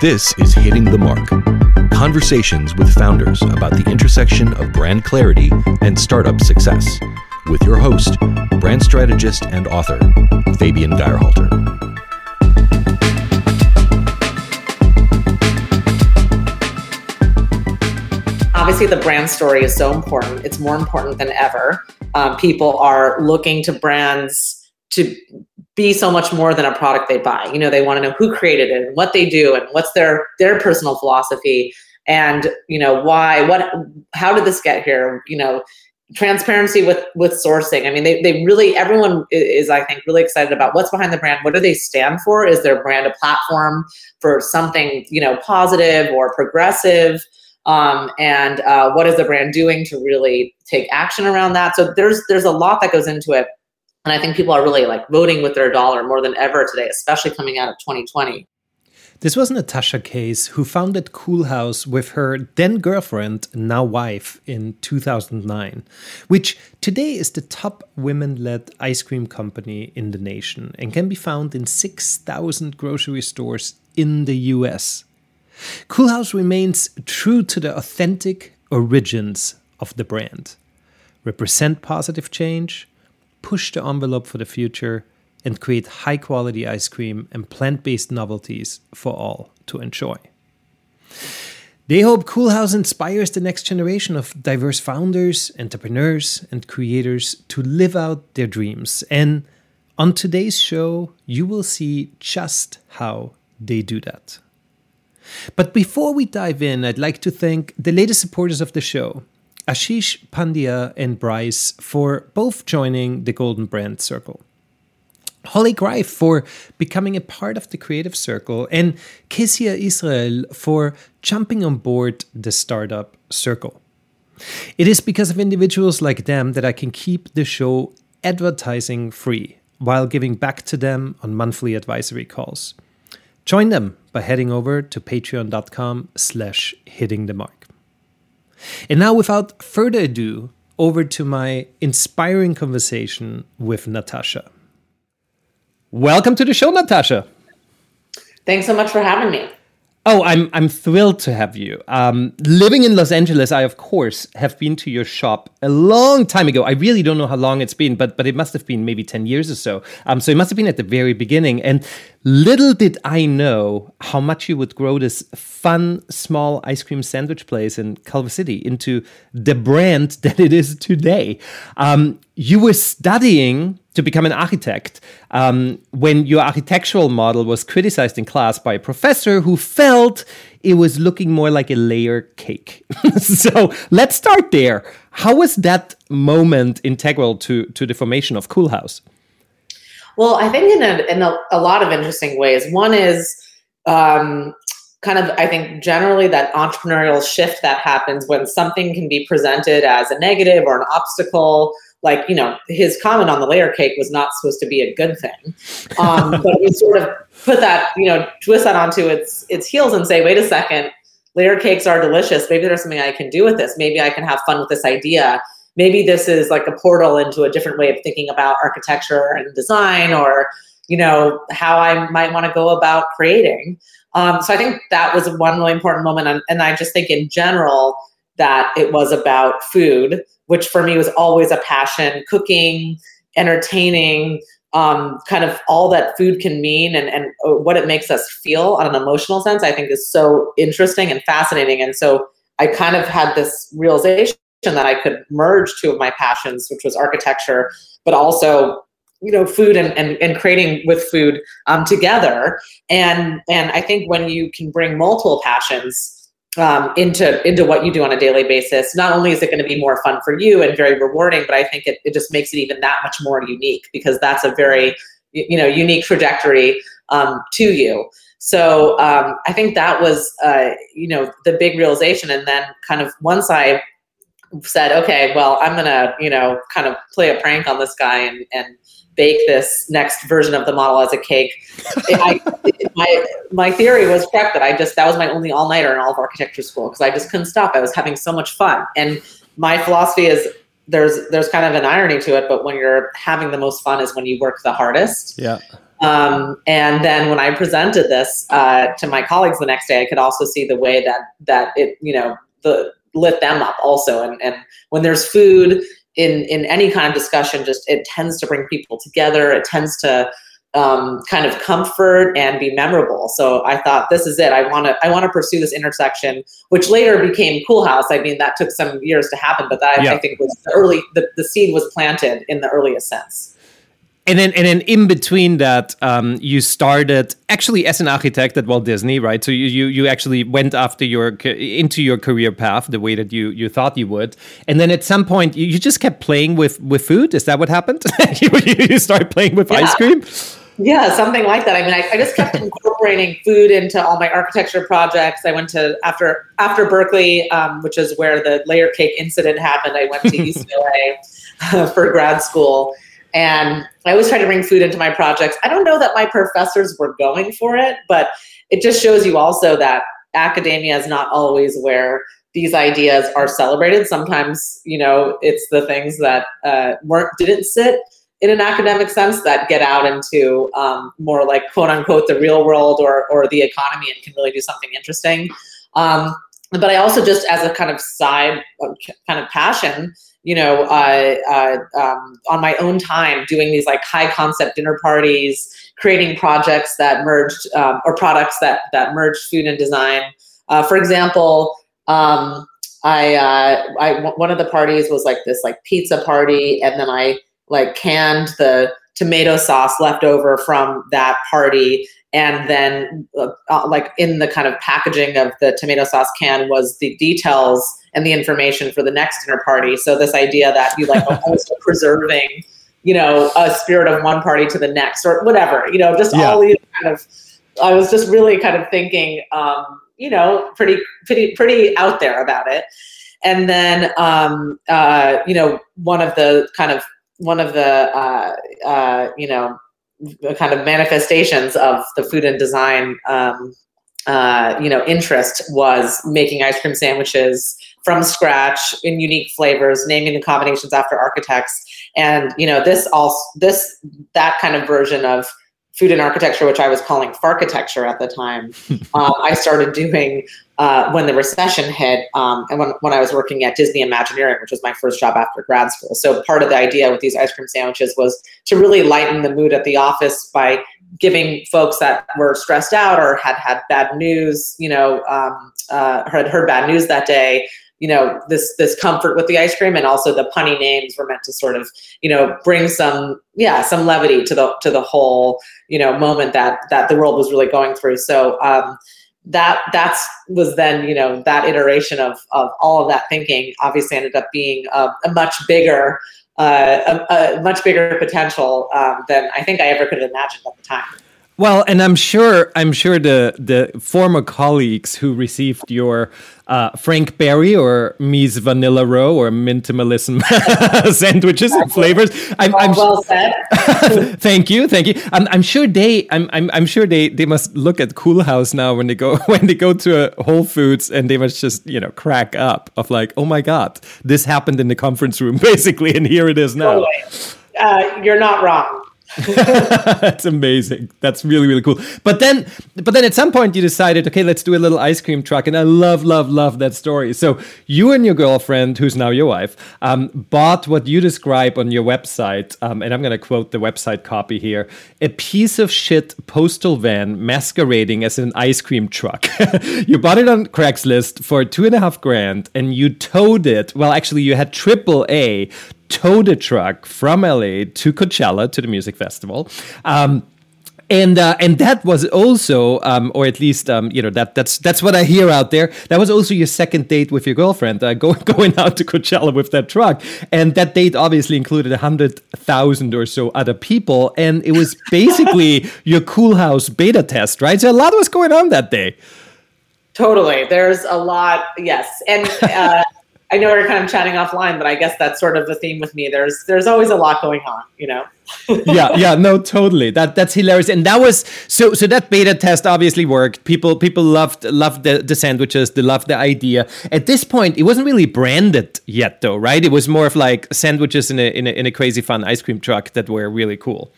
This is Hitting the Mark conversations with founders about the intersection of brand clarity and startup success. With your host, brand strategist and author, Fabian Geyrhalter. Obviously, the brand story is so important. It's more important than ever. Um, people are looking to brands to be so much more than a product they buy. You know, they want to know who created it and what they do and what's their their personal philosophy and you know why what how did this get here? You know transparency with with sourcing. I mean they, they really everyone is i think really excited about what's behind the brand. What do they stand for? Is their brand a platform for something you know positive or progressive? Um, and uh, what is the brand doing to really take action around that? So there's there's a lot that goes into it and i think people are really like voting with their dollar more than ever today especially coming out of 2020 this was Natasha Case, who founded Coolhaus with her then girlfriend, now wife, in 2009, which today is the top women led ice cream company in the nation and can be found in 6,000 grocery stores in the US. Coolhaus remains true to the authentic origins of the brand represent positive change, push the envelope for the future and create high quality ice cream and plant based novelties for all to enjoy. They hope Coolhaus inspires the next generation of diverse founders, entrepreneurs, and creators to live out their dreams. And on today's show, you will see just how they do that. But before we dive in, I'd like to thank the latest supporters of the show, Ashish Pandya and Bryce, for both joining the Golden Brand Circle. Holly Greif for becoming a part of the creative circle, and Kezia Israel for jumping on board the startup circle. It is because of individuals like them that I can keep the show advertising free while giving back to them on monthly advisory calls. Join them by heading over to patreon.com slash hitting the mark. And now without further ado, over to my inspiring conversation with Natasha. Welcome to the show, Natasha. Thanks so much for having me. Oh, I'm I'm thrilled to have you. Um, living in Los Angeles, I of course have been to your shop a long time ago. I really don't know how long it's been, but but it must have been maybe ten years or so. Um, so it must have been at the very beginning. And little did I know how much you would grow this fun small ice cream sandwich place in Culver City into the brand that it is today. Um, you were studying to become an architect um, when your architectural model was criticized in class by a professor who felt it was looking more like a layer cake. so let's start there. How was that moment integral to, to the formation of Coolhaus? Well, I think in a, in a, a lot of interesting ways. One is um, kind of, I think, generally that entrepreneurial shift that happens when something can be presented as a negative or an obstacle. Like you know his comment on the layer cake was not supposed to be a good thing. Um, but we sort of put that you know twist that onto its its heels and say wait a second. Layer cakes are delicious. Maybe there's something i can do with this. Maybe i can have fun with this idea maybe this is like a portal into a different way of thinking about architecture and design or you know how i might want to go about creating um, so i think that was one really important moment and, i just think in general that it was about food which for me was always a passion cooking, entertaining, um, kind of all that food can mean and, and uh, what it makes us feel on an emotional sense, I think is so interesting and fascinating. And so I kind of had this realization that I could merge two of my passions, which was architecture, but also you know food and, and, and creating with food um, together and and i think when you can bring multiple passions um, into into what you do on a daily basis. Not only is it going to be more fun for you and very rewarding, but I think it, it just makes it even that much more unique because that's a very you know unique trajectory um, to you. So um, I think that was uh, you know the big realization, and then kind of once I said, okay, well, I'm gonna you know kind of play a prank on this guy and and bake this next version of the model as a cake. I, my my theory was correct that I just that was my only all nighter in all of architecture school because I just couldn't stop. I was having so much fun, and my philosophy is there's there's kind of an irony to it, but when you're having the most fun is when you work the hardest. Yeah. Um, and then when I presented this uh, to my colleagues the next day, I could also see the way that that it, you know, the lit them up also. And, and when there's food in in any kind of discussion, just it tends to bring people together. It tends to um, kind of comfort and be memorable. So I thought this is it. I want to I want to pursue this intersection, which later became Coolhaus. I mean, that took some years to happen, but that yeah. I think was the early the, the seed was planted in the earliest sense. And then, and then in between that, um, you started actually as an architect at Walt Disney, right? So you, you you actually went after your into your career path the way that you you thought you would, and then at some point you, you just kept playing with with food. Is that what happened? you, you started playing with yeah. ice cream. Yeah, something like that. I mean, I, I just kept incorporating food into all my architecture projects. I went to after after Berkeley, um, which is where the layer cake incident happened. I went to UCLA uh, for grad school, and I always try to bring food into my projects. I don't know that my professors were going for it, but it just shows you also that academia is not always where these ideas are celebrated. Sometimes, you know, it's the things that uh, weren't didn't sit in an academic sense that get out into um, more like quote unquote the real world or, or the economy and can really do something interesting. Um, but I also just as a kind of side uh, kind of passion, you know, uh, uh, um, on my own time doing these like high concept dinner parties, creating projects that merged um, or products that that merged food and design. Uh, for example, um, I, uh, I one of the parties was like this like pizza party, and then I like canned the tomato sauce left over from that party and then uh, uh, like in the kind of packaging of the tomato sauce can was the details and the information for the next dinner party so this idea that you like almost preserving you know a spirit of one party to the next or whatever you know just yeah. all these kind of i was just really kind of thinking um, you know pretty pretty pretty out there about it and then um, uh, you know one of the kind of one of the uh, uh, you know kind of manifestations of the food and design um, uh, you know interest was making ice cream sandwiches from scratch in unique flavors naming the combinations after architects. And you know this all this that kind of version of food and architecture, which I was calling farchitecture at the time, um, I started doing uh, when the recession hit um, and when, when I was working at Disney Imagineering, which was my first job after grad school. So part of the idea with these ice cream sandwiches was to really lighten the mood at the office by giving folks that were stressed out or had had bad news, you know, um, uh, had heard bad news that day, you know this this comfort with the ice cream and also the punny names were meant to sort of you know bring some yeah some levity to the to the whole you know moment that that the world was really going through so um that that's was then you know that iteration of of all of that thinking obviously ended up being a, a much bigger uh, a, a, much bigger potential um, than I think I ever could have imagined at the time. Well, and I'm sure I'm sure the the former colleagues who received your uh, Frank Berry or Mies Vanilla Rohe or Minimalism sandwiches and flavors. I'm, I'm well said. thank you, thank you. I'm, I'm sure they I'm, I'm I'm sure they they must look at Coolhaus now when they go when they go to a Whole Foods and they must just you know crack up of like oh my god this happened in the conference room basically and here it is now. Uh, you're not wrong. That's amazing. That's really really cool. But then but then at some point you decided, okay, let's do a little ice cream truck, and I love love love that story. So you and your girlfriend, who's now your wife, um, bought what you describe on your website, um, and I'm going to quote the website copy here: a piece of shit postal van masquerading as an ice cream truck. you bought it on Craigslist for two and a half grand, and you towed it. Well, actually, you had triple A towed a truck from LA to Coachella to the music festival. Um, and uh, and that was also, um, or at least um, you know that that's that's what I hear out there. That was also your second date with your girlfriend, uh, go, going out to Coachella with that truck, and that date obviously included a hundred thousand or so other people, and it was basically your Coolhaus beta test, right? So a lot was going on that day. Totally, there's a lot, yes, and. Uh, I know we're kind of chatting offline, but I guess that's sort of the theme with me. There's there's always a lot going on, you know. yeah, yeah, no, totally. That that's hilarious. And that was so so that beta test obviously worked. People people loved loved the, the sandwiches, they loved the idea. At this point, it wasn't really branded yet though, right? It was more of like sandwiches in a in a, in a crazy fun ice cream truck that were really cool.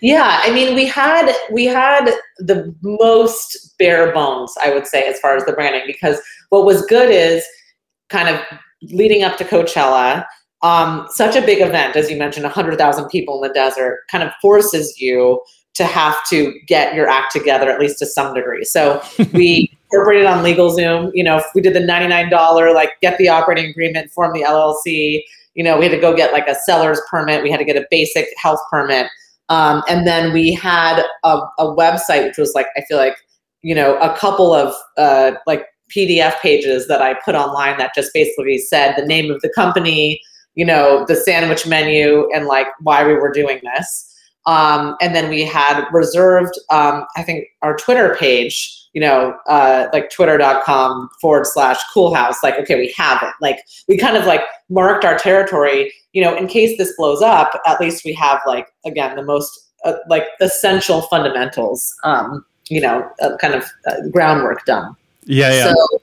Yeah, I mean, we had we had the most bare bones, I would say, as far as the branding, because what was good is kind of leading up to Coachella. Um, such a big event, as you mentioned, 100,000 people in the desert, kind of forces you to have to get your act together at least to some degree. So we incorporated on LegalZoom. You know, we did the $99, like get the operating agreement, form the LLC. You know, we had to go get like a seller's permit. We had to get a basic health permit. Um, and then we had a, a, website, which was like, I feel like, you know, a couple of uh, like PDF pages that I put online that just basically said the name of the company, you know, the sandwich menu, and like why we were doing this. Um, and then we had reserved, um, I think, our Twitter page, you know, uh, like twitter.com forward slash coolhaus. Like, okay, we have it. Like, we kind of like marked our territory, you know, in case this blows up, at least we have like, again, the most uh, like essential fundamentals, um, you know, uh, kind of uh, groundwork done. Yeah, yeah. So,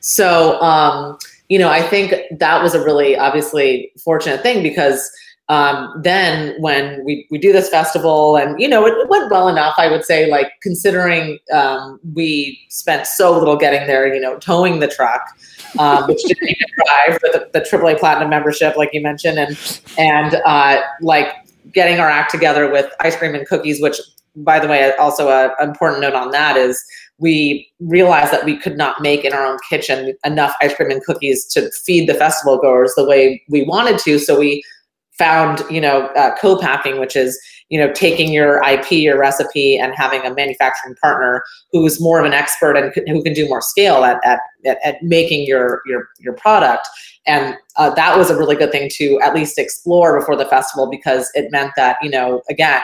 so um, you know, I think that was a really obviously fortunate thing because um, then when we, we do this festival and you know it, went well enough i would say like considering um, we spent so little getting there you know towing the truck um, which didn't even drive the, the aaa platinum membership like you mentioned and and uh, like getting our act together with ice cream and cookies which by the way also an important note on that is we realized that we could not make in our own kitchen enough ice cream and cookies to feed the festival goers the way we wanted to. So we found you know uh, co-packing which is you know taking your ip your recipe and having a manufacturing partner who's more of an expert and who can do more scale at, at, at making your your your product. And uh, that was a really good thing to at least explore before the festival because it meant that you know again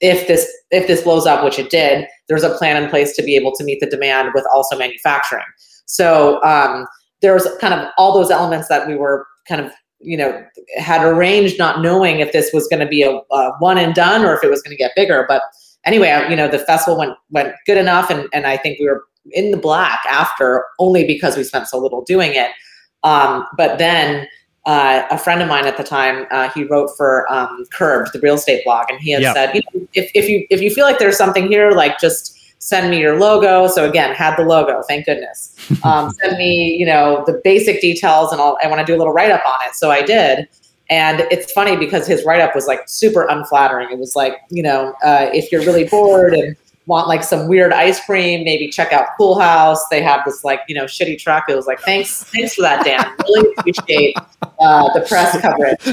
if this if this blows up which it did there's a plan in place to be able to meet the demand with also manufacturing. So um, there was kind of all those elements that we were kind of you know had arranged not knowing if this was going to be a, a, one and done or if it was going to get bigger. But anyway you know the festival went went good enough and and i think we were in the black after only because we spent so little doing it. Um, but then uh, a friend of mine at the time uh, he wrote for um, curbed the real estate blog and he had yep. said you know, if, if you if you feel like there's something here like just send me your logo. So again, had the logo, thank goodness. Um, send me, you know, the basic details, and I'll, I want to do a little write up on it. So I did. And it's funny because his write up was like super unflattering. It was like, you know, uh, if you're really bored and want like some weird ice cream, maybe check out Coolhaus. They have this like, you know, shitty truck. It was like, thanks, thanks for that, Dan. Really appreciate uh, the press coverage.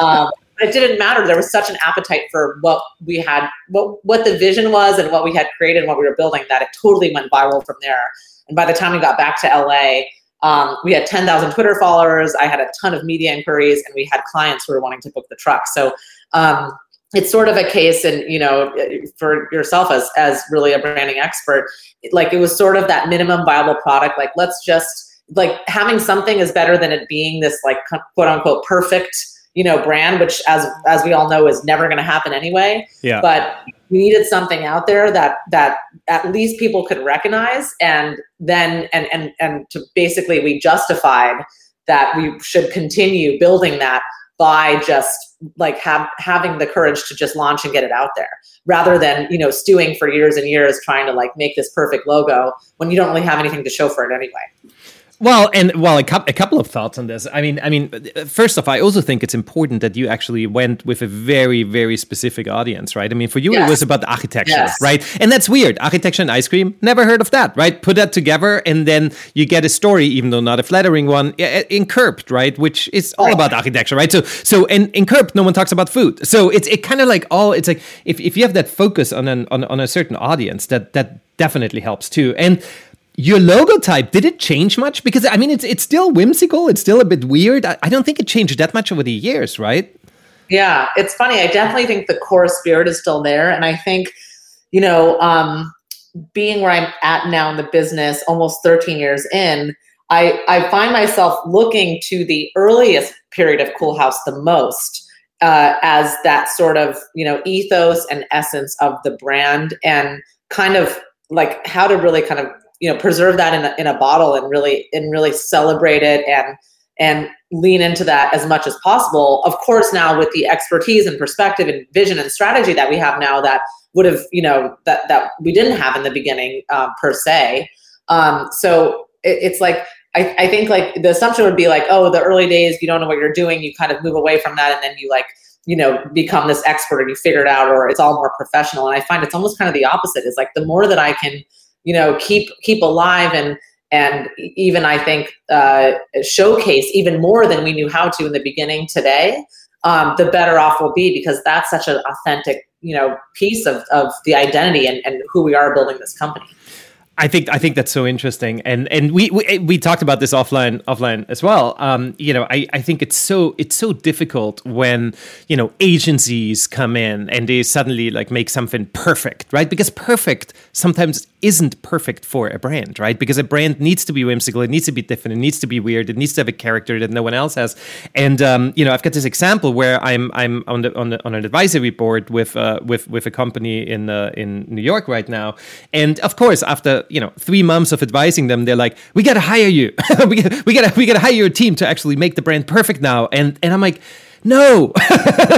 Um, but it didn't matter. There was such an appetite for what we had, what what the vision was, and what we had created, and what we were building that it totally went viral from there. And by the time we got back to LA, um, we had 10,000 Twitter followers. I had a ton of media inquiries, and we had clients who were wanting to book the truck. So um, it's sort of a case, and you know, for yourself as as really a branding expert, like it was sort of that minimum viable product. Like let's just like having something is better than it being this like quote unquote perfect you know brand which as as we all know is never going to happen anyway yeah but we needed something out there that that at least people could recognize and then and and and to basically we justified that we should continue building that by just like have having the courage to just launch and get it out there rather than you know stewing for years and years trying to like make this perfect logo when you don't really have anything to show for it anyway well, and well, a, cu- a couple of thoughts on this. I mean, I mean, first off, I also think it's important that you actually went with a very, very specific audience, right? I mean, for you, yes. it was about the architecture, yes. right? And that's weird. Architecture and ice cream, never heard of that, right? Put that together, and then you get a story, even though not a flattering one, in Curbed, right? Which is all about architecture, right? So, so in, in Curbed, no one talks about food. So it's it kind of like all. It's like if, if you have that focus on an on, on a certain audience, that that definitely helps too. And your logo type did it change much? Because I mean, it's it's still whimsical. It's still a bit weird. I, I don't think it changed that much over the years, right? Yeah, it's funny. I definitely think the core spirit is still there, and I think, you know, um, being where I'm at now in the business, almost 13 years in, I I find myself looking to the earliest period of Coolhaus the most uh, as that sort of you know ethos and essence of the brand, and kind of like how to really kind of you know preserve that in a, in a bottle and really and really celebrate it and and lean into that as much as possible. Of course, now with the expertise and perspective and vision and strategy that we have now, that would have you know that that we didn't have in the beginning uh, per se. Um, so it, it's like I, I think like the assumption would be like, oh, the early days, you don't know what you're doing, you kind of move away from that, and then you like you know become this expert and you figure it out, or it's all more professional. And I find it's almost kind of the opposite. Is like the more that I can you know keep keep alive and and even I think uh, showcase even more than we knew how to in the beginning today, um, the better off we'll be because that's such an authentic you know piece of, of the identity and, and who we are building this company. I think I think that's so interesting, and and we we, we talked about this offline offline as well. Um, you know, I, I think it's so it's so difficult when you know agencies come in and they suddenly like make something perfect, right? Because perfect sometimes isn't perfect for a brand, right? Because a brand needs to be whimsical, it needs to be different, it needs to be weird, it needs to have a character that no one else has. And um, you know, I've got this example where I'm I'm on the on, the, on an advisory board with uh, with with a company in uh, in New York right now, and of course after you know three months of advising them, they're like, "We got to hire you. we we got to we got to hire your team to actually make the brand perfect now." And and I'm like no.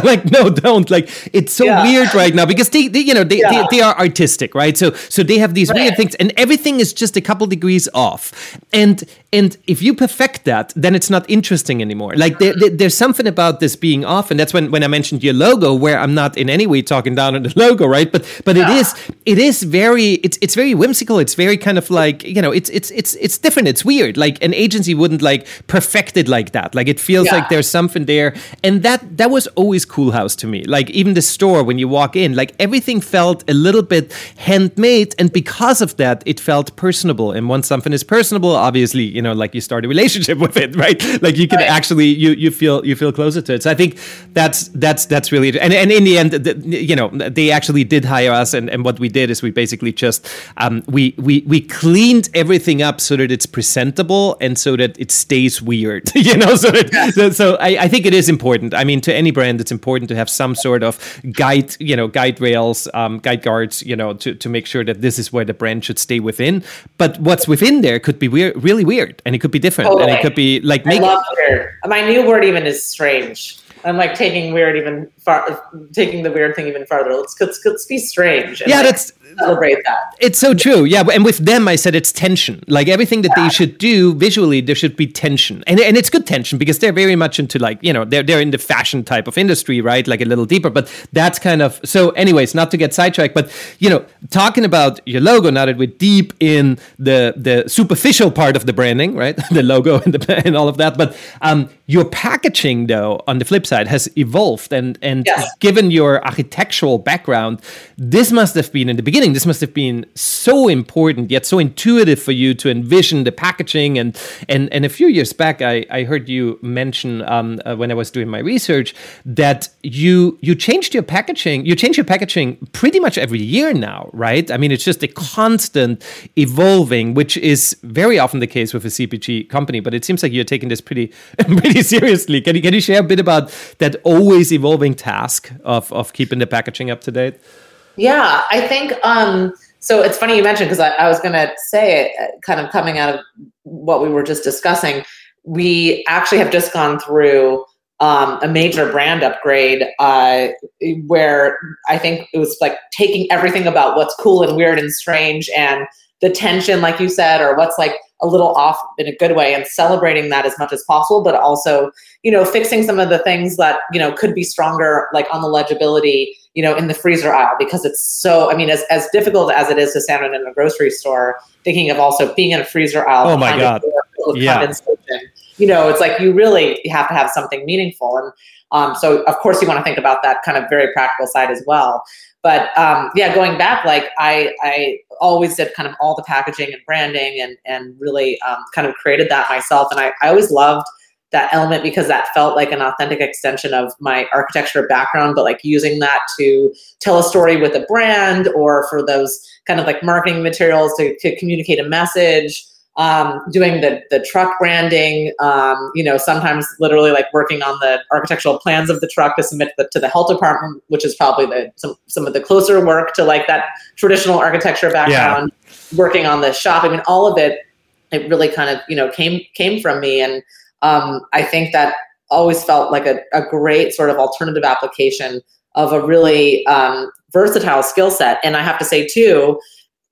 Like no don't. Like it's so yeah. weird right now because they, they you know they, yeah. they, they, are artistic right? So so they have these right. weird things and everything is just a couple degrees off. And and if you perfect that then it's not interesting anymore. Like there, there, there's something about this being off. And that's when when i mentioned your logo where i'm not in any way talking down on the logo right? But but yeah. it is it is very it's it's very whimsical. It's very kind of like you know it's it's it's it's different. It's weird. Like an agency wouldn't like perfect it like that. Like it feels like there's something there. and and that that was always Coolhaus to me. Like even the store when you walk in, like everything felt a little bit handmade, and because of that, it felt personable. And once something is personable, obviously, you know, like you start a relationship with it, right? Like you can right. actually you you feel you feel closer to it. So I think that's that's that's really and and in the end, the, you know, they actually did hire us, and and what we did is we basically just um, we we we cleaned everything up so that it's presentable and so that it stays weird, you know. So that, so, so I, I think it is important important. I mean, to any brand, it's important to have some sort of guide, you know, guide rails, um, guide guards, you know, to, to make sure that this is where the brand should stay within. But what's within there could be weird, really weird, and it could be different, totally. and it could be like. Make I love weird. My new word even is strange. I'm like taking weird even far, taking the weird thing even farther. Let's let's, let's be strange. yeah, like, that's celebrate that. It's so true. Yeah, and with them, I said it's tension. Like everything that yeah. they should do visually, there should be tension, and and it's good tension because they're very much into like you know they're they're in the fashion type of industry, right? Like a little deeper, but that's kind of so. Anyways, not to get sidetracked, but you know, talking about your logo now that we're deep in the the superficial part of the branding, right? the logo and the and all of that, but um, your packaging though on the flip side has evolved, and and yes. given your architectural background, this must have been in the beginning this must have been so important yet so intuitive for you to envision the packaging. And and and a few years back i i heard you mention um, uh, when i was doing my research that you you changed your packaging you change your packaging pretty much every year now right? I mean it's just a constant evolving which is very often the case with a cpg company but it seems like you're taking this pretty pretty seriously. Can you can you share a bit about that always evolving task of of keeping the packaging up to date yeah, I think um, so. It's funny you mentioned because I, I, was going to say it, uh, kind of coming out of what we were just discussing. We actually have just gone through um, a major brand upgrade uh, where I think it was like taking everything about what's cool and weird and strange and the tension, like you said, or what's like a little off in a good way and celebrating that as much as possible, but also, you know, fixing some of the things that, you know, could be stronger, like on the legibility, you know, in the freezer aisle, because it's so, I mean, as, as difficult as it is to stand in a grocery store, thinking of also being in a freezer aisle. Oh my God. Yeah. You know, it's like you really have to have something meaningful. And um, so, of course, you want to think about that kind of very practical side as well but um, yeah, going back, like I, I always did kind of all the packaging and branding and, and really um, kind of created that myself. And I, I always loved that element because that felt like an authentic extension of my architecture background, but like using that to tell a story with a brand or for those kind of like marketing materials to, to communicate a message um, doing the the truck branding. Um, you know, sometimes literally like working on the architectural plans of the truck to submit the, to the health department, which is probably the some some of the closer work to like that traditional architecture background. Yeah. Working on the shop, I mean, all of it, it really kind of you know came came from me and. um, I think that always felt like a, a great sort of alternative application of a really um, versatile skill set. And I have to say, too,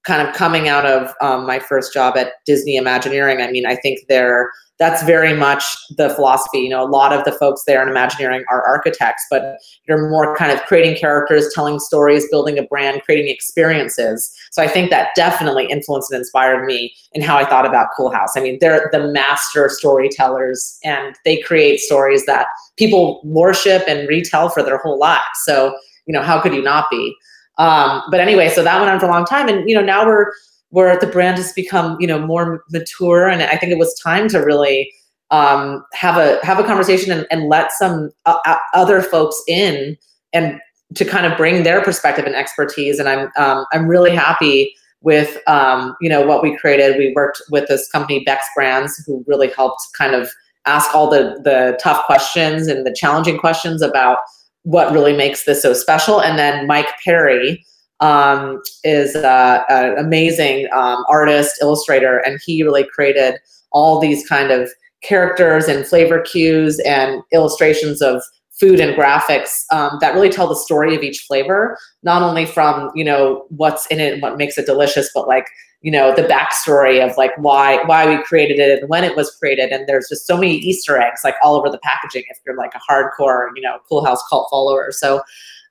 kind of coming out of um, my first job at Disney Imagineering, I mean, I think they're that's very much the philosophy. You know, a lot of the folks there in Imagineering are architects, but you're more kind of creating characters, telling stories, building a brand, creating experiences. So I think that definitely influenced and inspired me in how I thought about Coolhaus. I mean, they're the master storytellers and they create stories that people worship and retell for their whole lives. So, you know, how could you not be? Um, but anyway, so that went on for a long time. And, you know, now we're, where the brand has become you know more mature. And i think it was time to really um, have a have a conversation and, and let some uh, uh, other folks in and to kind of bring their perspective and expertise. And i'm um, i'm really happy with um, you know what we created. We worked with this company bex brands who really helped kind of ask all the the tough questions and the challenging questions about what really makes this so special. And then mike perry um, is an amazing um, artist, illustrator, and he really created all these kind of characters and flavor cues and illustrations of food and graphics um, that really tell the story of each flavor, not only from you know what's in it and what makes it delicious, but like you know the backstory of like why why we created it and when it was created. And there's just so many Easter eggs like all over the packaging if you're like a hardcore you know Coolhaus cult follower. So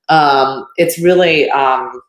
um, it's really um,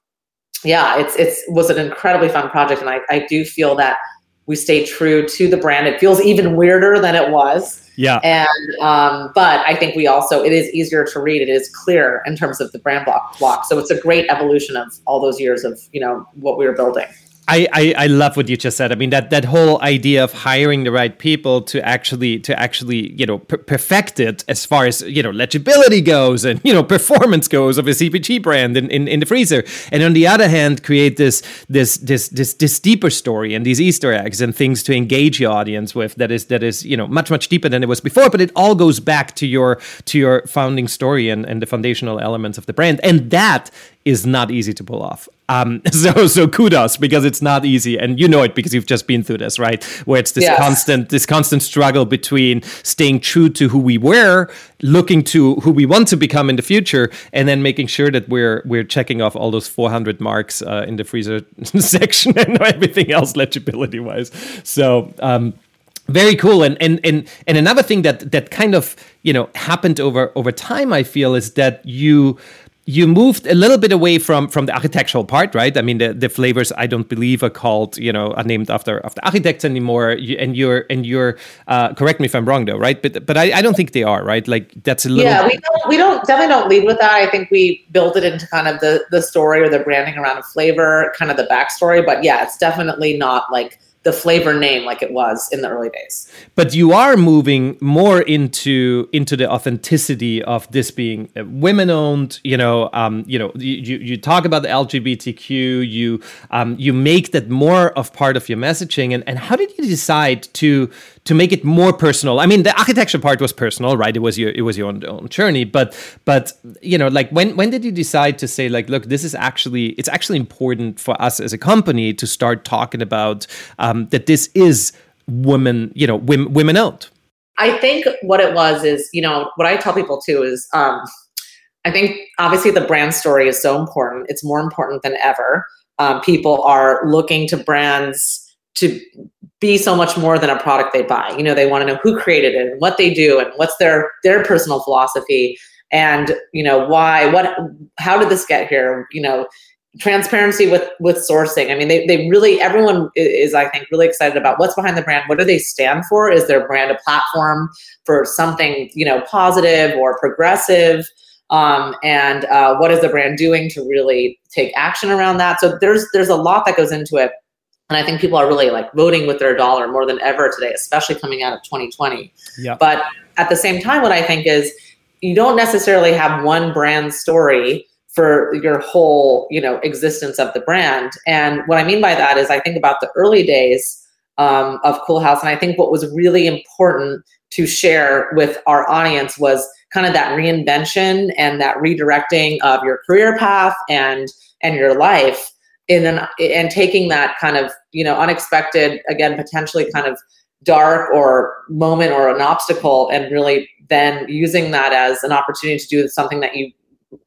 yeah, it's it's was an incredibly fun project, and I, I do feel that we stay true to the brand. It feels even weirder than it was. Yeah. And um, but I think we also it is easier to read. It is clear in terms of the brand block block. So it's a great evolution of all those years of you know what we were building. I, I, I love what you just said. I mean that that whole idea of hiring the right people to actually to actually you know per- perfect it as far as you know legibility goes and you know performance goes of a CPG brand in, in, in the freezer, and on the other hand create this this this this this deeper story and these Easter eggs and things to engage your audience with that is that is you know much much deeper than it was before. But it all goes back to your to your founding story and, and the foundational elements of the brand, and that is not easy to pull off. Um, so so kudos because it's not easy, and you know it because you've just been through this, right? Where it's this yes. constant this constant struggle between staying true to who we were, looking to who we want to become in the future, and then making sure that we're we're checking off all those 400 marks uh, in the freezer section and everything else legibility wise. So. Um, very cool and, and and and another thing that that kind of you know happened over over time i feel is that you you moved a little bit away from from the architectural part, right? I mean, the, the flavors I don't believe are called, you know, are named after after architects anymore. You, and you're and you're uh, correct me if I'm wrong though, right? But but I, I don't think they are, right? Like that's a little. Yeah, we don't we don't definitely don't lead with that. I think we build it into kind of the the story or the branding around a flavor, kind of the backstory. But yeah, it's definitely not like the flavor name like it was in the early days. But you are moving more into into the authenticity of this being women owned. You know, um, you know, you you talk about the LGBTQ. You um, you make that more of part of your messaging. And and how did you decide to to make it more personal. I mean, the architecture part was personal, right? It was your it was your own, own, journey, but but you know, like when when did you decide to say like, look, this is actually it's actually important for us as a company to start talking about um, that this is women, you know, women women owned. I think what it was is, you know, what I tell people too is, um, I think obviously the brand story is so important. It's more important than ever. Um, people are looking to brands to be so much more than a product they buy. You know, they want to know who created it and what they do and what's their their personal philosophy and you know why what how did this get here? You know transparency with with sourcing. I mean they, they really everyone is i think really excited about what's behind the brand. What do they stand for? Is their brand a platform for something you know positive or progressive? Um, and uh, what is the brand doing to really take action around that? So there's there's a lot that goes into it and I think people are really like voting with their dollar more than ever today, especially coming out of 2020. Yeah. But at the same time, what I think is you don't necessarily have one brand story for your whole, you know, existence of the brand. And what I mean by that is I think about the early days um, of Coolhaus, and I think what was really important to share with our audience was kind of that reinvention and that redirecting of your career path and and your life in an and taking that kind of you know unexpected again potentially kind of dark or moment or an obstacle and really then using that as an opportunity to do something that you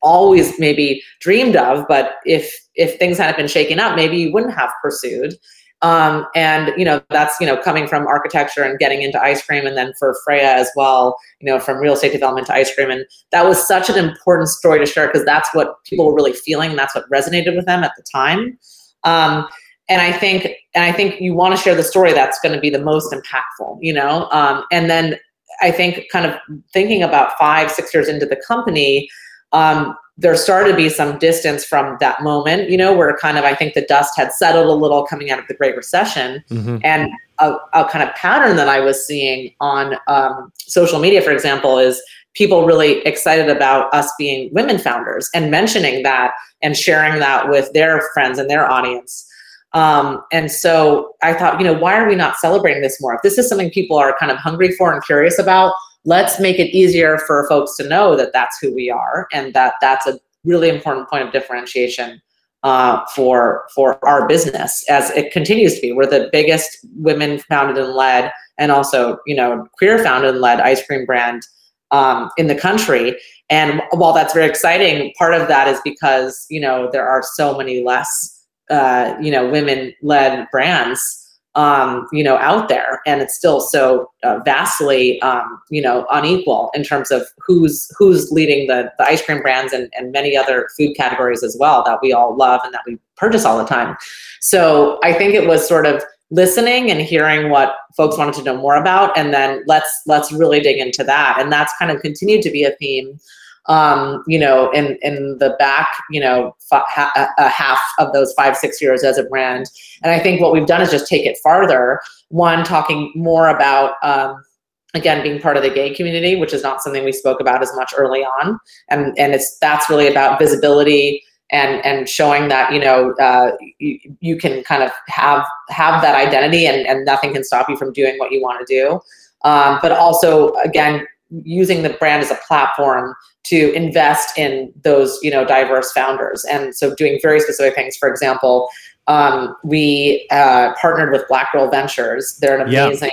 always maybe dreamed of but if if things hadn't been shaken up maybe you wouldn't have pursued um, and you know that's you know coming from architecture and getting into ice cream and then for freya as well you know from real estate development to ice cream. And that was such an important story to share because that's what people were really feeling and that's what resonated with them at the time. Um, and i think and i think you want to share the story that's going to be the most impactful you know? Um, and then i think kind of thinking about five six years into the company um, there started to be some distance from that moment, you know, where kind of I think the dust had settled a little coming out of the Great Recession. Mm-hmm. And a, a, kind of pattern that I was seeing on um, social media, for example, is people really excited about us being women founders and mentioning that and sharing that with their friends and their audience. Um, and so I thought, you know, why are we not celebrating this more? If this is something people are kind of hungry for and curious about, let's make it easier for folks to know that that's who we are and that that's a really important point of differentiation uh, for for our business as it continues to be. We're the biggest women founded and led, and also you know queer founded and led ice cream brand um, in the country. And while that's very exciting, part of that is because you know there are so many less uh, you know women led brands um, you know, out there, and it's still so uh, vastly, um, you know, unequal in terms of who's who's leading the the ice cream brands and, and many other food categories as well that we all love and that we purchase all the time. So I think it was sort of listening and hearing what folks wanted to know more about, and then let's let's really dig into that, and that's kind of continued to be a theme um, you know, in in the back, you know, f- ha- a half of those five six years as a brand. And I think what we've done is just take it farther. One, talking more about. Um, again being part of the gay community which is not something we spoke about as much early on and and it's that's really about visibility and and showing that you know uh, you, you can kind of have have that identity and, and nothing can stop you from doing what you want to do um, but also again using the brand as a platform to invest in those you know diverse founders. And so doing very specific things for example um, we uh, partnered with black girl ventures. They're an amazing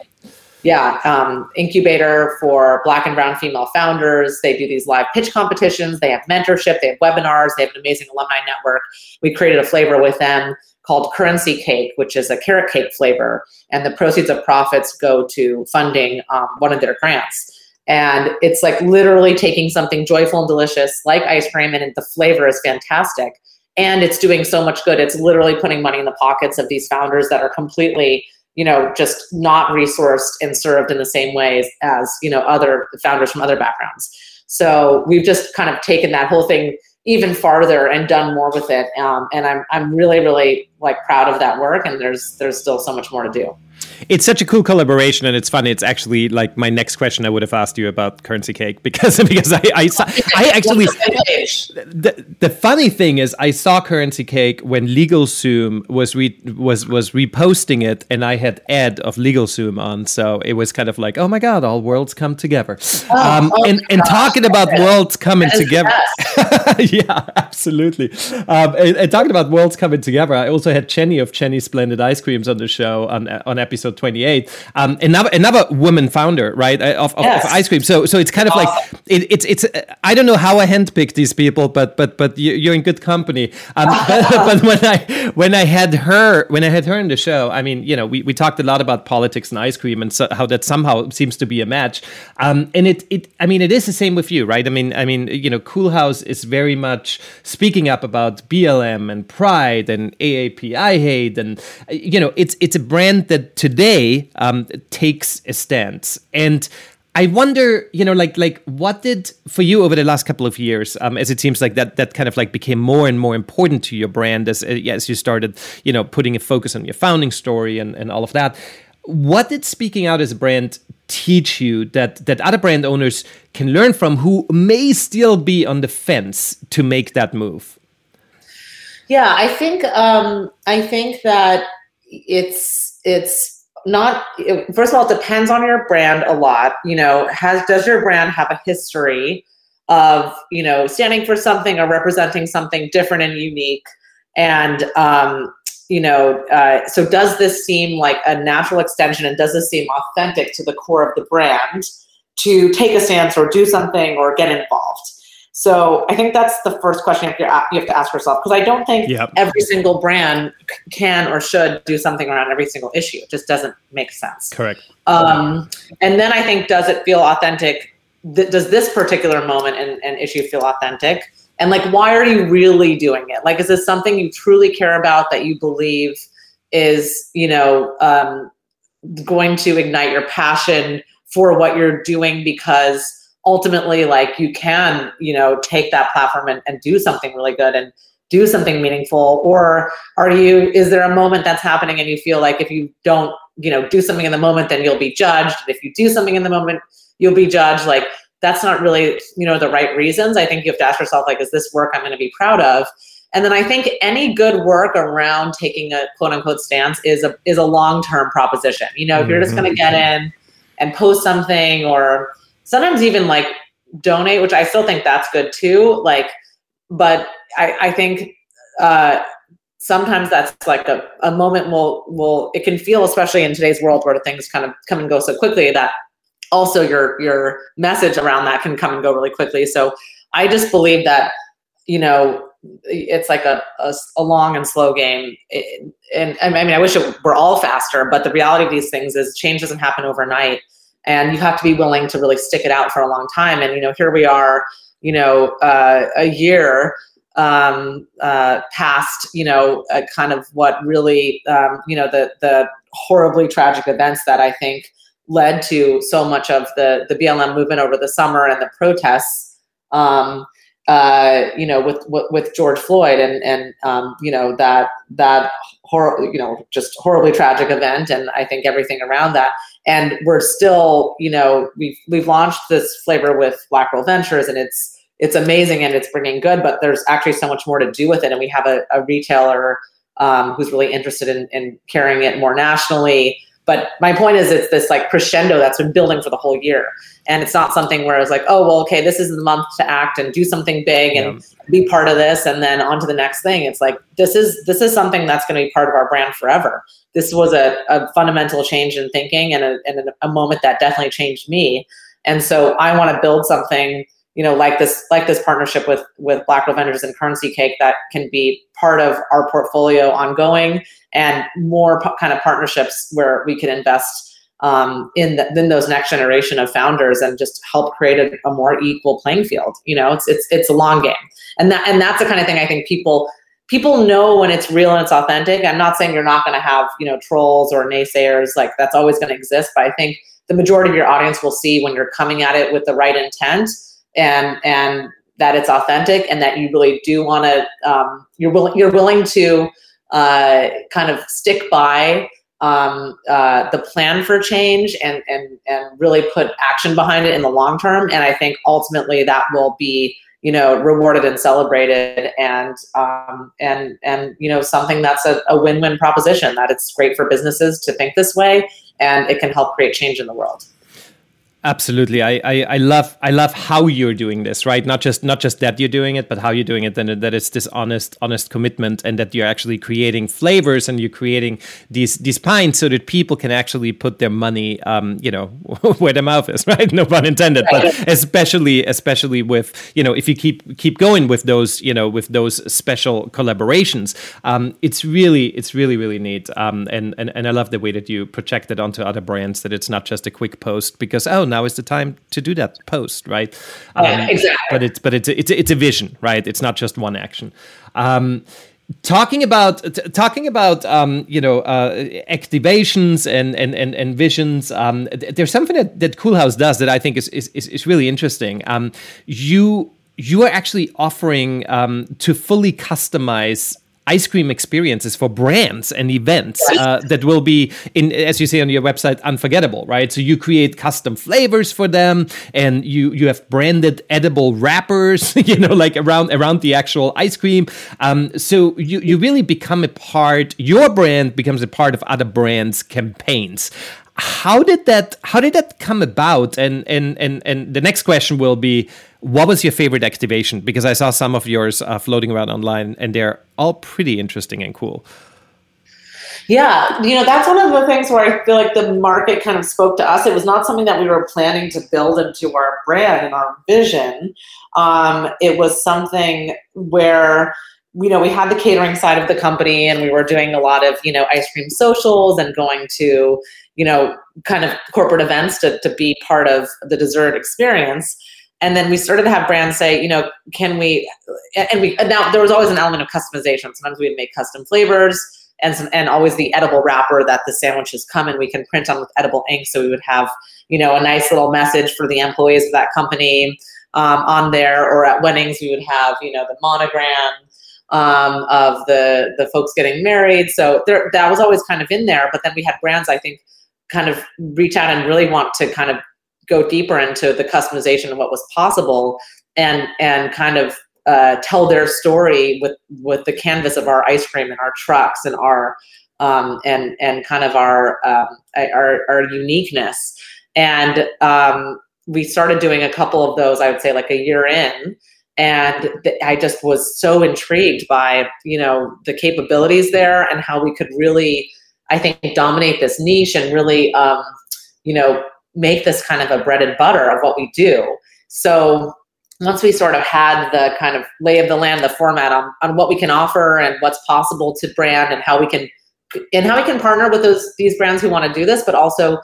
yeah, yeah um, incubator for black and brown female founders. They do these live pitch competitions. They have mentorship. They have webinars. They have an amazing alumni network. We created a flavor with them called currency cake which is a carrot cake flavor. And the proceeds of profits go to funding um, one of their grants and it's like literally taking something joyful and delicious like ice cream, and the flavor is fantastic. And it's doing so much good. It's literally putting money in the pockets of these founders that are completely, you know, just not resourced and served in the same ways as, you know, other founders from other backgrounds. So we've just kind of taken that whole thing even farther and done more with it. Um, and I'm I'm really really like proud of that work. And there's there's still so much more to do it's such a cool collaboration, and it's funny. It's actually like my next question I would have asked you about currency cake because because I I, saw, I actually the, the funny thing is I saw currency cake when LegalZoom was re, was was reposting it, and I had ad of LegalZoom on, so it was kind of like oh my god, all worlds come together. Oh, um, oh and and talking about worlds coming together, yeah, absolutely. Um, and, and, talking about worlds coming together, I also had Jeni of Jeni's Splendid Ice Creams on the show on on episode 28. Um, another another woman founder, right, uh, of, of, yes. of ice cream. So so it's kind of like it, it's it's. I don't know how I handpicked these people, but but but you're in good company. Um, but, but, when I when I had her when I had her in the show, I mean, you know, we, we talked a lot about politics and ice cream and so, how that somehow seems to be a match. Um, and it it I mean, it is the same with you, right? I mean, I mean, you know, Coolhaus is very much speaking up about BLM and pride and AAPI hate and you know, it's it's a brand that today um, takes a stance. And I wonder, you know, like like what did for you over the last couple of years, um, as it seems like that that kind of like became more and more important to your brand as uh, as you started, you know, putting a focus on your founding story and and all of that. What did speaking out as a brand teach you that that other brand owners can learn from who may still be on the fence to make that move? Yeah, I think um, I think that it's it's not first of all it depends on your brand a lot you know has does your brand have a history of you know standing for something or representing something different and unique and um, you know, uh, so does this seem like a natural extension and does this seem authentic to the core of the brand to take a stance or do something or get involved? So I think that's the first question you have to, ask yourself because I don't think yep. every single brand can or should do something around every single issue. It just doesn't make sense. Correct. Um, and then I think, does it feel authentic? Th- does this particular moment and, and issue feel authentic? And like, why are you really doing it? Like, is this something you truly care about that you believe is, you know, um, going to ignite your passion for what you're doing because ultimately like you can you know take that platform and, and do something really good and do something meaningful? Or are you is there a moment that's happening and you feel like if you don't you know do something in the moment then you'll be judged? And if you do something in the moment you'll be judged? Like that's not really you know the right reasons. I think you have to ask yourself like is this work i'm going to be proud of? And then i think any good work around taking a quote unquote stance is a is a long term proposition. You know if you're just going to get mm-hmm. in and post something or sometimes even like donate, which I still think that's good too. Like, but I, I think uh, sometimes that's like a, a moment will will it can feel, especially in today's world where things kind of come and go so quickly that also your your message around that can come and go really quickly. So I just believe that you know it's like a, a, a, long and slow game. and, and I mean, I wish it were all faster, but the reality of these things is change doesn't happen overnight and you have to be willing to really stick it out for a long time and you know here we are you know uh, a year um, uh, past you know kind of what really um, you know the the horribly tragic events that I think led to so much of the the BLM movement over the summer and the protests. Um, uh, you know, with, with, with George Floyd and and um, you know that that horrible, you know, just horribly tragic event, and I think everything around that and we're still you know we've we've launched this flavor with black girl ventures and it's it's amazing and it's bringing good but there's actually so much more to do with it. And we have a, a retailer um, who's really interested in, in carrying it more nationally but my point is, it's this like crescendo that's been building for the whole year. And it's not something where it's like, oh, well, okay, this is the month to act and do something big and yeah. be part of this and then on to the next thing. It's like, this is, this is something that's going to be part of our brand forever. This was a, a fundamental change in thinking and, a, and a moment that definitely changed me. And so I want to build something you know, like this, like this partnership with with Black Ventures and Currency Cake that can be part of our portfolio ongoing, and more kind of partnerships where we can invest um, in the, in those next generation of founders and just help create a, a, more equal playing field. You know, it's it's it's a long game, and that and that's the kind of thing I think people people know when it's real and it's authentic. I'm not saying you're not going to have you know trolls or naysayers like that's always going to exist, but I think the majority of your audience will see when you're coming at it with the right intent and and that it's authentic and that you really do want to um, you're willing you're willing to uh, kind of stick by um, uh, the plan for change and and and really put action behind it in the long term. And i think ultimately that will be you know rewarded and celebrated and um, and and you know something that's a, a win-win proposition that it's great for businesses to think this way and it can help create change in the world Absolutely, I, I, I love I love how you're doing this, right? Not just not just that you're doing it, but how you're doing it, and that it's this honest honest commitment, and that you're actually creating flavors and you're creating these these pints so that people can actually put their money, um, you know, where their mouth is, right? No pun intended, but especially especially with you know if you keep keep going with those you know with those special collaborations, um, it's really it's really really neat, um, and and and I love the way that you project it onto other brands that it's not just a quick post because oh now is the time to do that post, right? Um, yeah, exactly. But it's but it's a, it's a, it's a vision, right? It's not just one action. Um, talking about t- talking about um, you know uh, activations and and and, and visions um, th- there's something that, that Coolhaus does that i think is is, is really interesting um, you you are actually offering um, to fully customize ice cream experiences for brands and events uh, that will be in as you say on your website unforgettable right? So you create custom flavors for them and you you have branded edible wrappers you know like around around the actual ice cream. Um, so you you really become a part your brand becomes a part of other brands campaigns how did that how did that come about and and and and the next question will be what was your favorite activation because i saw some of yours uh, floating around online and they're all pretty interesting and cool Yeah, you know, that's one of the things where I feel like the market kind of spoke to us. It was not something that we were planning to build into our brand and our vision. Um, it was something where you know we had the catering side of the company and we were doing a lot of you know ice cream socials and going to you know kind of corporate events to, to be part of the dessert experience. And then we started to have brands say you know can we and we now there was always an element of customization. Sometimes we'd make custom flavors and some, and always the edible wrapper that the sandwiches come in we can print on with edible ink. So we would have you know a nice little message for the employees of that company um, on there or at weddings we would have you know the monogram um, of the the folks getting married. So there, that was always kind of in there. But then we had brands i think kind of reach out and really want to kind of go deeper into the customization of what was possible and and kind of uh, tell their story with with the canvas of our ice cream and our trucks and our um, and and kind of our um, our, our uniqueness. And um, we started doing a couple of those. I would say like a year in, and th- I just was so intrigued by you know the capabilities there and how we could really, I think, dominate this niche and really um, you know make this kind of a bread and butter of what we do. So once we sort of had the kind of lay of the land, the format on, on what we can offer and what's possible to brand and how we can and how we can partner with those these brands who want to do this, but also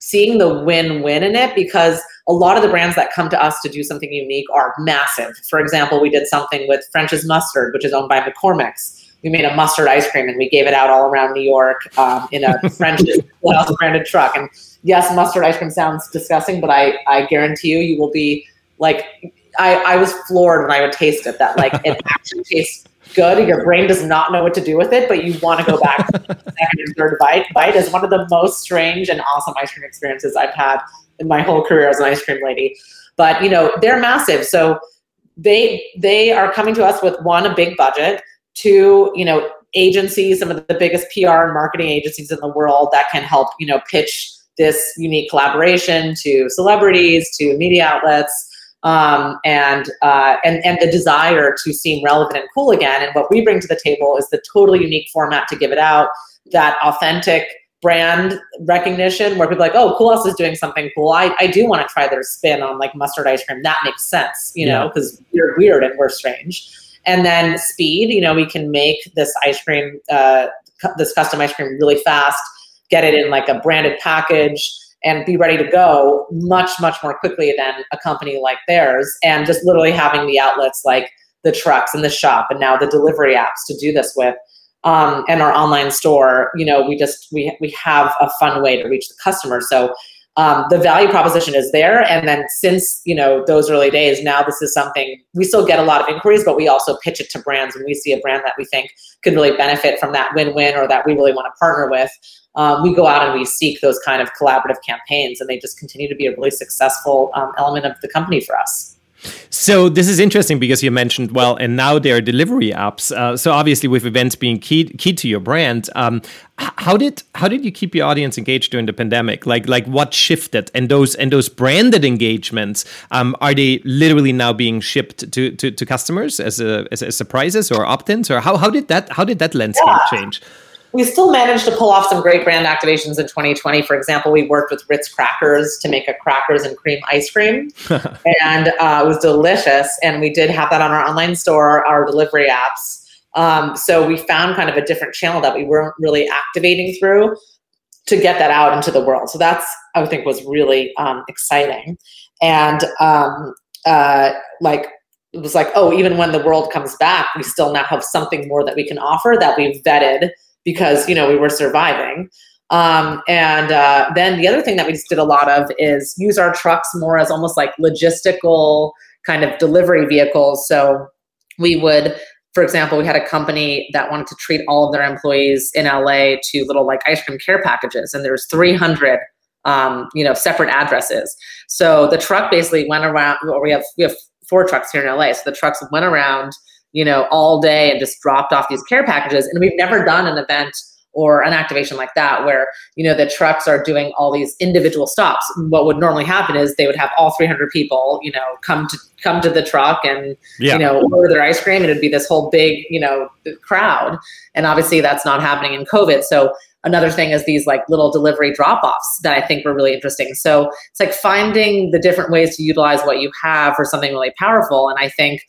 seeing the win-win in it because a lot of the brands that come to us to do something unique are massive. For example, we did something with French's Mustard, which is owned by McCormick's. We made a mustard ice cream and we gave it out all around New York um, in a French's branded truck. And yes, mustard ice cream sounds disgusting, but I, I guarantee you, you will be like I, I was floored when I would taste it that like it actually tastes good. Your brain does not know what to do with it, but you want to go back to the second and third bite. Bite is one of the most strange and awesome ice cream experiences I've had in my whole career as an ice cream lady. But you know, they're massive. So they they are coming to us with one, a big budget, two, you know, agencies, some of the biggest PR and marketing agencies in the world that can help, you know, pitch this unique collaboration to celebrities, to media outlets um, and uh, and and the desire to seem relevant and cool again. And what we bring to the table is the totally unique format to give it out, that authentic brand recognition where people are like, oh, Coolhaus is doing something cool. I, I do want to try their spin on like mustard ice cream. That makes sense, you know, because we're weird and we're strange. And then speed, you know, we can make this ice cream, uh, this custom ice cream really fast, get it in like a branded package and be ready to go much, much more quickly than a company like theirs. And just literally having the outlets like the trucks and the shop and now the delivery apps to do this with. Um, and our online store, you know, we just we we have a fun way to reach the customer. So um, the value proposition is there. And then since you know those early days, now this is something we still get a lot of inquiries, but we also pitch it to brands when we see a brand that we think could really benefit from that win-win or that we really want to partner with um, we go out and we seek those kind of collaborative campaigns, and they just continue to be a really successful um, element of the company for us. So this is interesting because you mentioned well, and now there are delivery apps. Uh, so obviously, with events being key key to your brand, um, how did how did you keep your audience engaged during the pandemic? Like like what shifted? And those and those branded engagements um, are they literally now being shipped to to, to customers as a as, a surprises or opt-ins or how how did that how did that landscape yeah. change? We still managed to pull off some great brand activations in 2020. For example, we worked with Ritz Crackers to make a crackers and cream ice cream, and uh, it was delicious. And we did have that on our online store, our delivery apps. Um, so we found kind of a different channel that we weren't really activating through to get that out into the world. So that's I think was really um, exciting, and um, uh, like it was like, oh, even when the world comes back, we still now have something more that we can offer that we've vetted because you know we were surviving. Um, and uh, then the other thing that we just did a lot of is use our trucks more as almost like logistical kind of delivery vehicles. So we would, for example, we had a company that wanted to treat all of their employees in LA to little like ice cream care packages, and there's 300 um, you know separate addresses. So the truck basically went around. Well, we have we have four trucks here in LA, so the trucks went around you know, all day and just dropped off these care packages. And we've never done an event or an activation like that where you know the trucks are doing all these individual stops what would normally happen is they would have all 300 people you know come to come to the truck and yeah. you know order their ice cream and it'd be this whole big you know crowd and obviously that's not happening in covid so another thing is these like little delivery drop offs that I think were really interesting. So it's like finding the different ways to utilize what you have for something really powerful. And I think,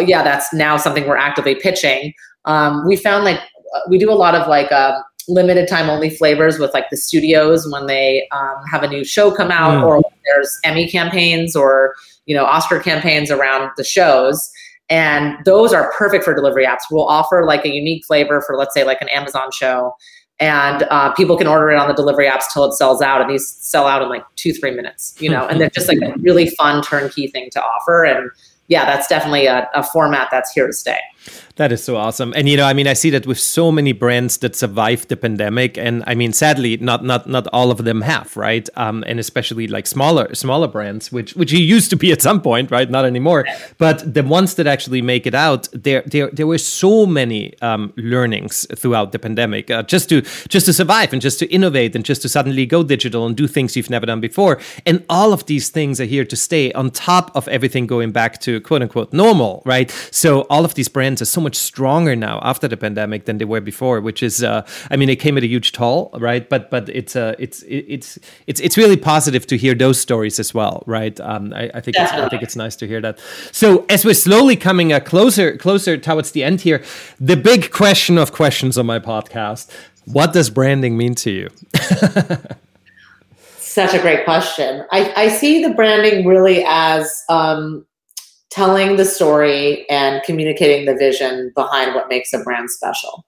yeah, that's now something we're actively pitching. Um, we found like uh, we do a lot of like uh, limited time only flavors with like the studios when they um, have a new show come out mm. or there's Emmy campaigns or you know Oscar campaigns around the shows. And those are perfect for delivery apps. We'll offer like a unique flavor for, let's say, like an Amazon show and uh, people can order it on the delivery apps till it sells out and these sell out in like two three minutes you know and they're just like a really fun turnkey thing to offer and yeah that's definitely a, a format that's here to stay that is so awesome. And you know, I mean, I see that with so many brands that survived the pandemic, and I mean, sadly, not not not all of them have, right? Um, and especially like smaller smaller brands, which which you used to be at some point, right? Not anymore. But the ones that actually make it out, there there there were so many um, learnings throughout the pandemic, uh, just to just to survive and just to innovate and just to suddenly go digital and do things you've never done before. And all of these things are here to stay on top of everything going back to quote unquote normal, right? So all of these brands are so much stronger now after the pandemic than they were before, which is, uh, I mean, it came at a huge toll, right? But but it's uh, it's it's it's it's really positive to hear those stories as well, right? Um, I, I think it's, I think it's nice to hear that. So as we're slowly coming uh, closer closer towards the end here, the big question of questions on my podcast: What does branding mean to you? Such a great question. I, I see the branding really as um, telling the story and communicating the vision behind what makes a brand special.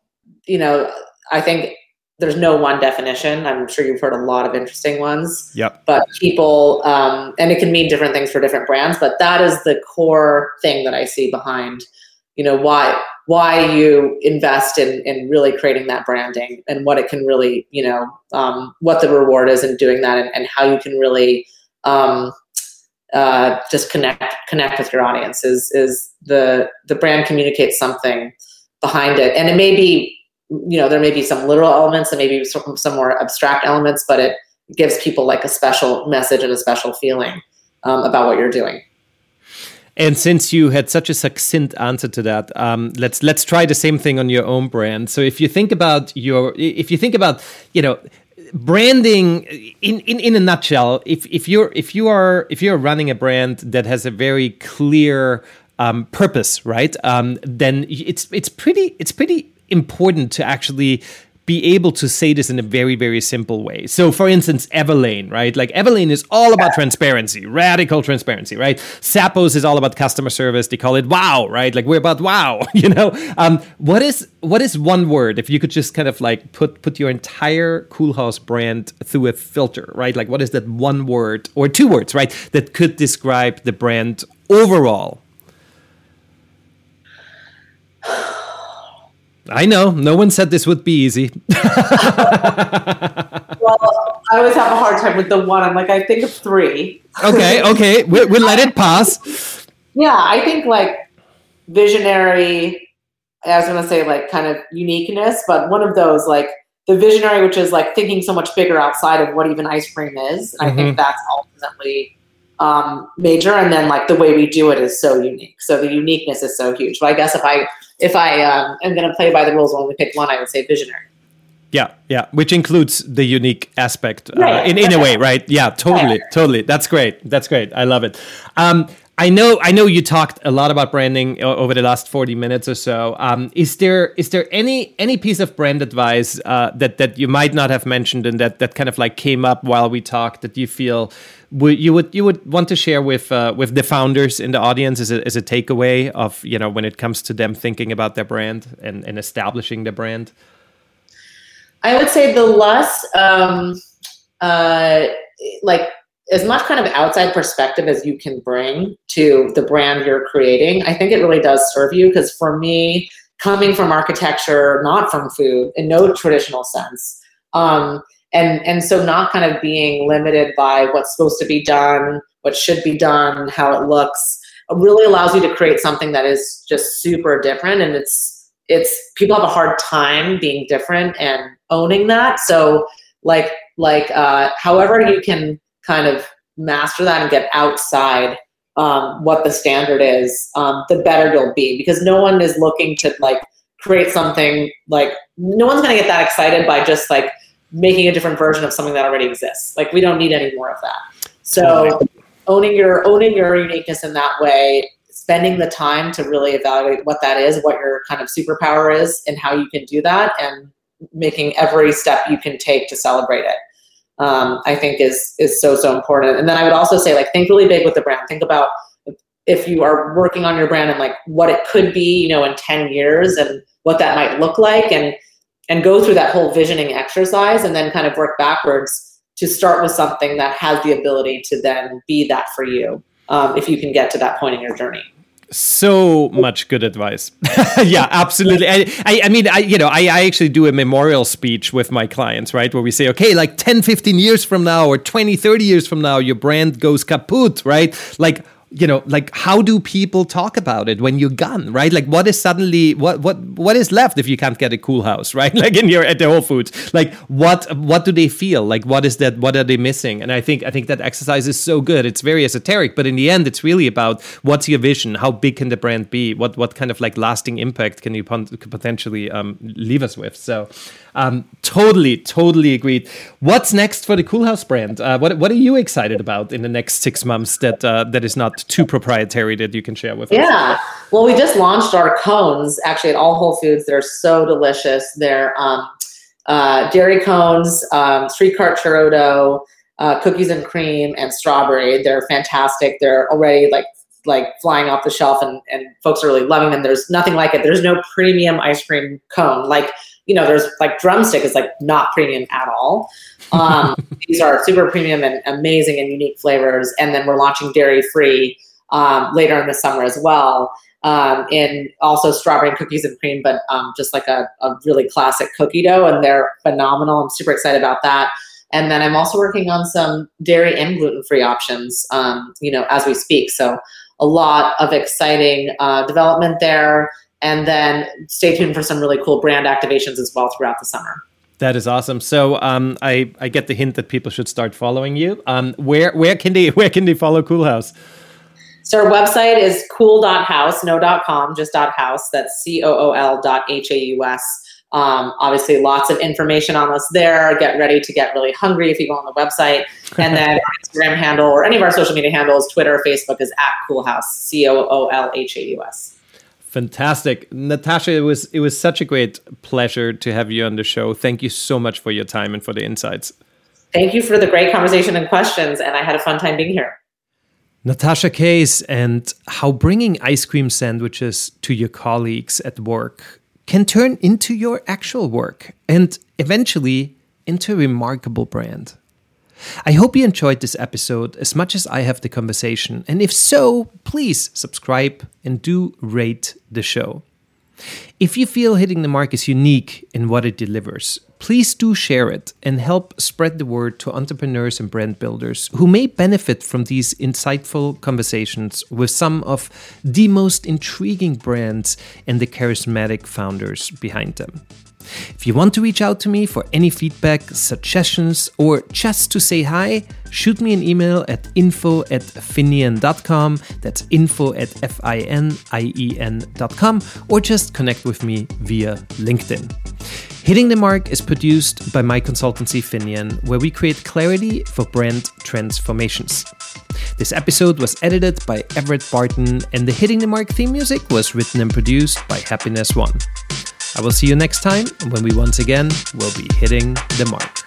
You know, I think there's no one definition. I'm sure you've heard a lot of interesting ones. Yep. But people, um, and it can mean different things for different brands. But that is the core thing that I see behind, you know, why why you invest in in really creating that branding and what it can really, you know, um, what the reward is in doing that, and, and how you can really um, uh, just connect connect with your audience is is the the brand communicates something behind it and it may be you know there may be some literal elements and maybe some, some more abstract elements but it gives people like a special message and a special feeling um, about what you're doing and since you had such a succinct answer to that, um, let's let's try the same thing on your own brand. So if you think about your, if you think about, you know, branding in, in in a nutshell if if you're if you are if you're running a brand that has a very clear um, purpose right um, then it's it's pretty it's pretty important to actually be able to say this in a very, very simple way. So, for instance, Everlane, right? Like Everlane is all about transparency, radical transparency, right? Zappos is all about customer service. They call it wow, right? Like we're about wow, you know. Um, what is what is one word if you could just kind of like put put your entire Coolhaus brand through a filter, right? Like what is that one word or two words, right, that could describe the brand overall? I know. No one said this would be easy. well, I always have a hard time with the one. I'm like, I think of three. okay, okay. We, we'll let it pass. Yeah, I think like visionary, I was going to say like kind of uniqueness, but one of those like the visionary, which is like thinking so much bigger outside of what even ice cream is. And mm-hmm. I think mm-hmm. that's ultimately um, major. And then like the way we do it is so unique. So the uniqueness is so huge. But I guess if I if I um, am going to play by the rules and only pick one, I would say visionary. Yeah, yeah, which includes the unique aspect uh, in in a way, right? Yeah, totally, totally. That's great. That's great. I love it. Um, I know, I know you talked a lot about branding over the last forty minutes or so. Um, is there is there any any piece of brand advice uh, that that you might not have mentioned and that that kind of like came up while we talked that you feel would you would you would want to share with uh, with the founders in the audience as a, as a takeaway of you know when it comes to them thinking about their brand and, and establishing their brand? I would say the less um, uh, like as much kind of outside perspective as you can bring to the brand you're creating. I think it really does serve you because for me, coming from architecture, not from food, in no traditional sense. Um, and and so not kind of being limited by what's supposed to be done what should be done how it looks it really allows you to create something that is just super different and it's it's people have a hard time being different and owning that. So like like uh, however you can kind of master that and get outside um, what the standard is, um, the better you'll be because no one is looking to like create something like no one's going to get that excited by just like making a different version of something that already exists. Like we don't need any more of that. So owning your owning your uniqueness in that way, spending the time to really evaluate what that is, what your kind of superpower is, and how you can do that, and making every step you can take to celebrate it. Um, I think is is so so important. And then I would also say like think really big with the brand. Think about if you are working on your brand and like what it could be, you know, in 10 years and what that might look like and and go through that whole visioning exercise and then kind of work backwards to start with something that has the ability to then be that for you um, if you can get to that point in your journey so much good advice. Yeah absolutely. I, I, I, mean i you know I, I actually do a memorial speech with my clients right? Where we say okay like 10 15 years from now or 20 30 years from now your brand goes kaput right? Like you know like how do people talk about it when you're gone right? Like what is suddenly what what what is left if you can't get a Coolhaus right? Like in your at the whole foods. Like what what do they feel? Like what is that what are they missing? And i think i think that exercise is so good. It's very esoteric but in the end it's really about what's your vision? How big can the brand be? What what kind of like lasting impact can you potentially um, leave us with? So um, totally, totally agreed. What's next for the Coolhaus brand? Uh, what What are you excited about in the next six months that uh, that is not too proprietary that you can share with yeah. us? Yeah, well, we just launched our cones actually at all Whole Foods. They're so delicious. They're um, uh, dairy cones, um, street cart churro dough, uh, cookies and cream, and strawberry. They're fantastic. They're already like like flying off the shelf and, and folks are really loving them. There's nothing like it. There's no premium ice cream cone. Like you know, there's like drumstick is like not premium at all. Um, these are super premium and amazing and unique flavors. And then we're launching dairy free um, later in the summer as well. Um, and also strawberry and cookies and cream, but um, just like a, a really classic cookie dough, and they're phenomenal. I'm super excited about that. And then I'm also working on some dairy and gluten free options, um, you know, as we speak. So a lot of exciting uh, development there and then stay tuned for some really cool brand activations as well throughout the summer. That is awesome. So um, I I get the hint that people should start following you. Um, where where can they where can they follow Coolhaus? So our website is cool.haus, no dot .com, just .house. That's C-O-O-L dot H-A-U-S. Um, obviously, lots of information on us there. Get ready to get really hungry if you go on the website. And then our Instagram handle or any of our social media handles, Twitter, Facebook is at Coolhaus, C O O L H A U S. Fantastic. Natasha, it was it was such a great pleasure to have you on the show. Thank you so much for your time and for the insights. Thank you for the great conversation and questions, and I had a fun time being here. Natasha Case and how bringing ice cream sandwiches to your colleagues at work can turn into your actual work and eventually into a remarkable brand. I hope you enjoyed this episode as much as I have the conversation, and if so, please subscribe and do rate the show. If you feel Hitting the Mark is unique in what it delivers, please do share it and help spread the word to entrepreneurs and brand builders who may benefit from these insightful conversations with some of the most intriguing brands and the charismatic founders behind them. If you want to reach out to me for any feedback, suggestions, or just to say hi, shoot me an email at info at finien.com. That's info at F I N I E N.com, or just connect with me via LinkedIn. Hitting the Mark is produced by my consultancy Finien, where we create clarity for brand transformations. This episode was edited by Everett Barton, and the Hitting the Mark theme music was written and produced by Happiness One. I will see you next time when we once again will be hitting the mark.